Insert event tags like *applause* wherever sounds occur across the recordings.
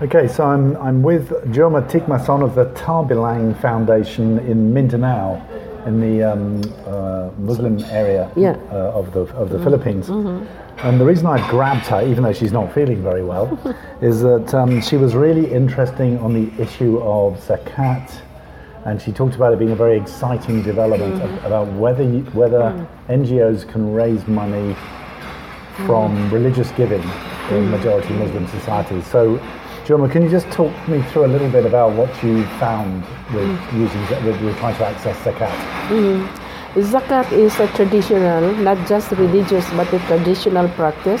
Okay, so I'm, I'm with Joma Tikmason of the Tarbilang Foundation in Mindanao, in the um, uh, Muslim area Yeah. uh, of the, of the Philippines. And the reason I grabbed her, even though she's not feeling very well, *laughs* is that um, she was really interesting on the issue of zakat. And she talked about it being a very exciting development ab- about whether, you, whether NGOs can raise money from religious giving in majority Muslim societies. So, Joma, can you just talk me through a little bit about what you found with using za- with, with trying to access zakat? Zakat is a traditional, not just religious, but a traditional practice.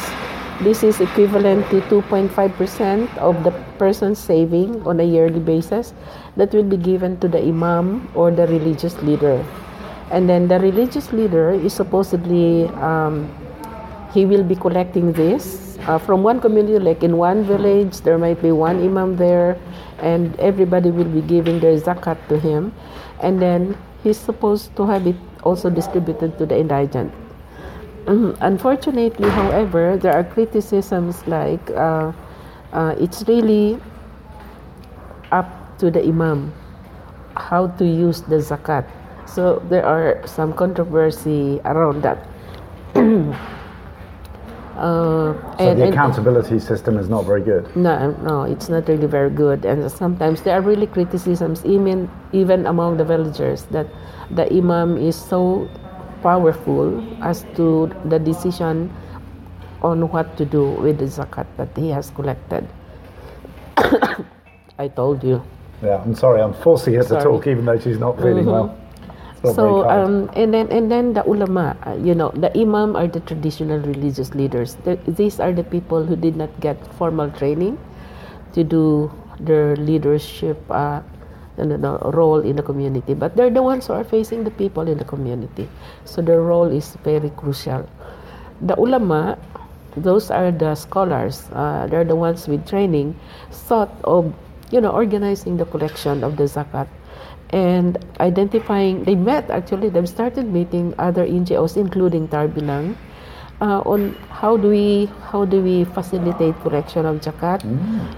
This is equivalent to 2.5% of the person's saving on a yearly basis that will be given to the imam or the religious leader. And then the religious leader is supposedly, um, he will be collecting this uh, from one community, like in one village, there might be one imam there, and everybody will be giving their zakat to him. And then he's supposed to have it also distributed to the indigent. Mhm. Unfortunately, however, there are criticisms like uh, uh, it's really up to the imam how to use the zakat. So there are some controversy around that. *clears throat* uh, So the accountability system is not very good. no, no, it's not really very good. And sometimes there are really criticisms, even even among the villagers, that the imam is so powerful as to the decision on what to do with the zakat that he has collected. *coughs* I told you. Yeah, I'm sorry, I'm forcing her to talk even though she's not feeling well. So um, and then and then the ulama, you know, the imam are the traditional religious leaders. The, these are the people who did not get formal training to do their leadership uh, and role in the community, but they're the ones who are facing the people in the community. So their role is very crucial. The ulama, those are the scholars. Uh, they're the ones with training, thought of you know organizing the collection of the zakat and identifying they met actually they've started meeting other NGOs including Tarbilang uh, on how do we how do we facilitate collection of zakat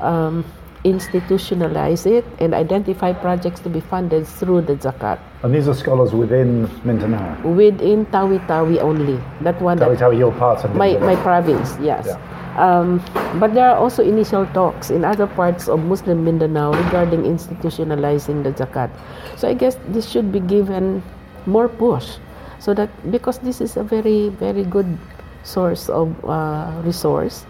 um, institutionalize it and identify projects to be funded through the zakat and these are scholars within Mindanao. within Tawi Tawi only that one Tell me, that tell me your part of my, my province, yes. Yeah. Um, but there are also initial talks in other parts of Muslim Mindanao regarding institutionalizing the zakat. So I guess this should be given more push, so that because this is a very very good source of uh, resource.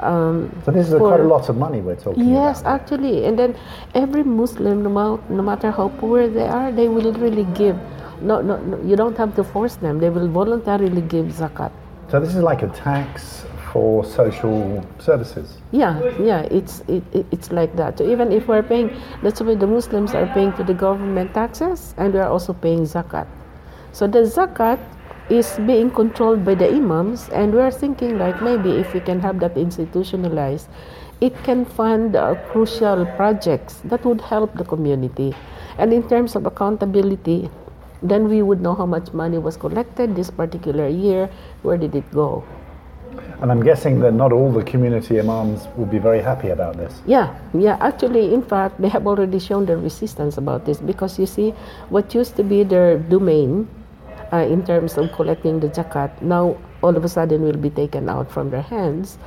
Um, So this is for- quite a lot of money we're talking Yes, about. actually, and then every Muslim, no, no matter how poor they are, they will really give. No, no, no, you don't have to force them. They will voluntarily give zakat. So this is like a tax for social services. Yeah, yeah, it's it, it, it's like that. So even if we're paying, that's why the Muslims are paying to the government taxes, and we are also paying zakat. So the zakat is being controlled by the imams, and we are thinking like maybe if we can have that institutionalized, it can fund uh, crucial projects that would help the community. And in terms of accountability, then we would know how much money was collected this particular year, where did it go. And I'm guessing that not all the community imams would be very happy about this. Yeah, yeah. Actually, in fact, they have already shown their resistance about this because you see, what used to be their domain uh, in terms of collecting the zakat now all of a sudden will be taken out from their hands.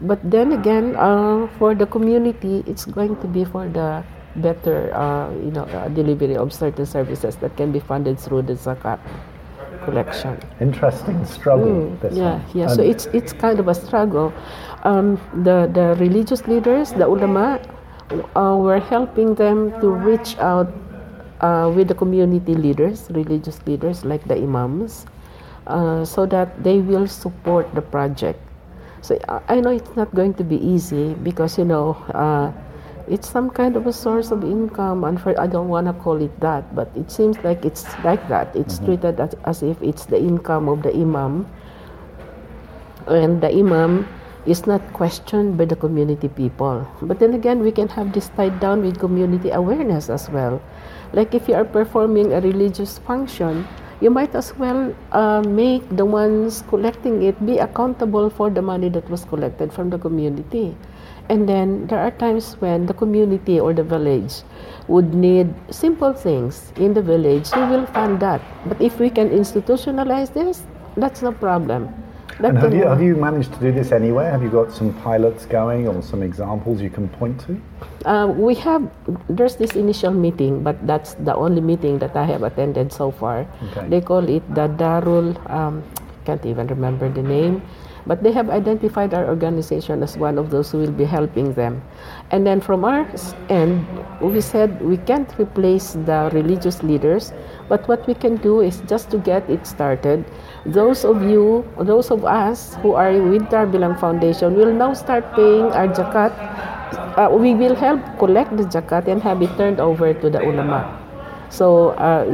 But then again, uh, for the community, it's going to be for the better, uh, you know, uh, delivery of certain services that can be funded through the zakat collection. Interesting struggle. this Mm, Yeah, one. yeah. So it's it's kind of a struggle. Um, the the religious leaders, the ulama, uh, were helping them to reach out uh, with the community leaders, religious leaders like the imams, uh, so that they will support the project. So I I know it's not going to be easy because you know. It's some kind of a source of income and for, i don't want to call it that but it seems like it's like that. It's mm-hmm. treated as, as if it's the income of the imam. And the imam is not questioned by the community people. But then again we can have this tied down with community awareness as well. Like if you are performing a religious function you might as well uh, make the ones collecting it be accountable for the money that was collected from the community And then there are times when the community or the village would need simple things in the village, we will fund that. But if we can institutionalize this, that's no problem. And have you, have you managed to do this anywhere? Have you got some pilots going or some examples you can point to? Uh, we have there's this initial meeting, but that's the only meeting that I have attended so far. Okay. They call it the Darul. Um, can't even remember the name, but they have identified our organization as one of those who will be helping them. And then from our end, we said we can't replace the religious leaders, but what we can do is just to get it started. Those of you, those of us who are with Tarbilang Foundation, will now start paying our zakat uh, we will help collect the zakat and have it turned over to the ulama. So uh,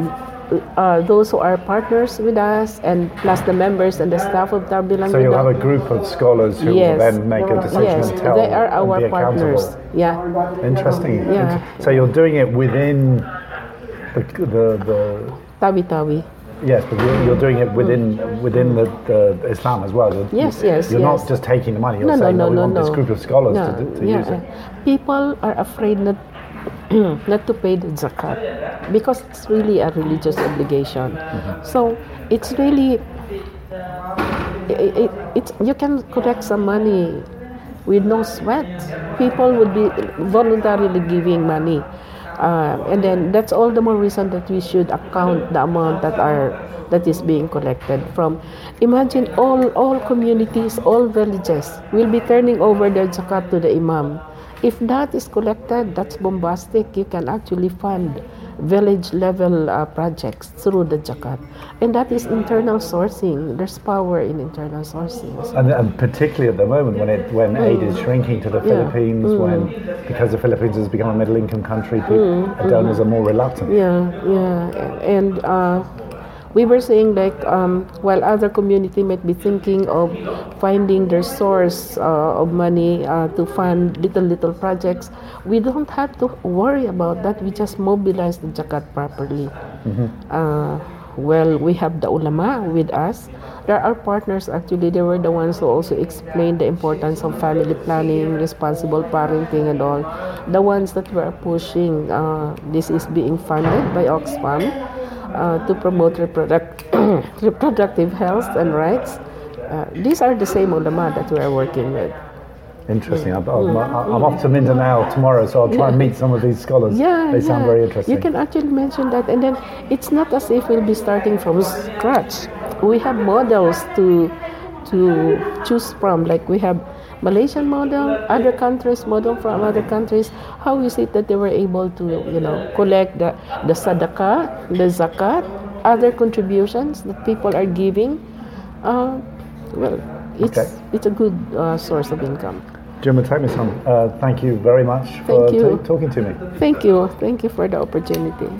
uh, those who are partners with us and plus the members and the staff of Tarbilang. So you'll have a group of scholars who yes. will then make a decision Yes, and tell they are our partners. Yeah, Interesting. Yeah. So you're doing it within the, the, the tawi tawi. yes, but you're, you're doing it within within the, the Islam as well. You're, Yes, yes, You're yes. not just taking the money. You're No, no, saying no, that we no, want no. this group of scholars No, to, to yeah, use it. People are afraid not *clears throat* not to pay the zakat because it's really a religious obligation. Mm-hmm. So it's really it, it, it's you can collect some money with no sweat. People would be voluntarily giving money. Uh, and then that's all the more reason that we should account the amount that are that is being collected from imagine all all communities all villages will be turning over their zakat to the imam if that is collected that's bombastic you can actually fund village level uh, projects through the zakat and that is internal sourcing there's power in internal sourcing And, and particularly at the moment when it when aid is shrinking to the Mm. Yeah. Mm. Philippines, when because the Philippines has become a middle income country, people, donors are more reluctant. Yeah, yeah, and uh, we were saying like um, while other community might be thinking of finding their source uh, of money uh, to fund little little projects, we don't have to worry about that. We just mobilize the zakat properly. Uh, well, we have the ulama with us. There are partners actually. They were the ones who also explained the importance of family planning, responsible parenting, and all. The ones that were pushing uh, this is being funded by Oxfam uh, to promote reproduct- *clears throat* reproductive health and rights. Uh, these are the same ulama that we are working with. Interesting. I'm, I'm, I'm off to Mindanao tomorrow, so I'll try and meet some of these scholars. Yeah, they sound yeah. very interesting. You can actually mention that, and then it's not as if we'll be starting from scratch. We have models to to choose from. Like we have Malaysian model, other countries model from other countries. How is it that they were able to, you know, collect the the sadaqah, the zakat, other contributions that people are giving? Uh, well, it's Okay. it's a good uh, source of income. Jim Matemi-san, uh, thank you very much for you. ta- talking to me. Thank you, thank you for the opportunity.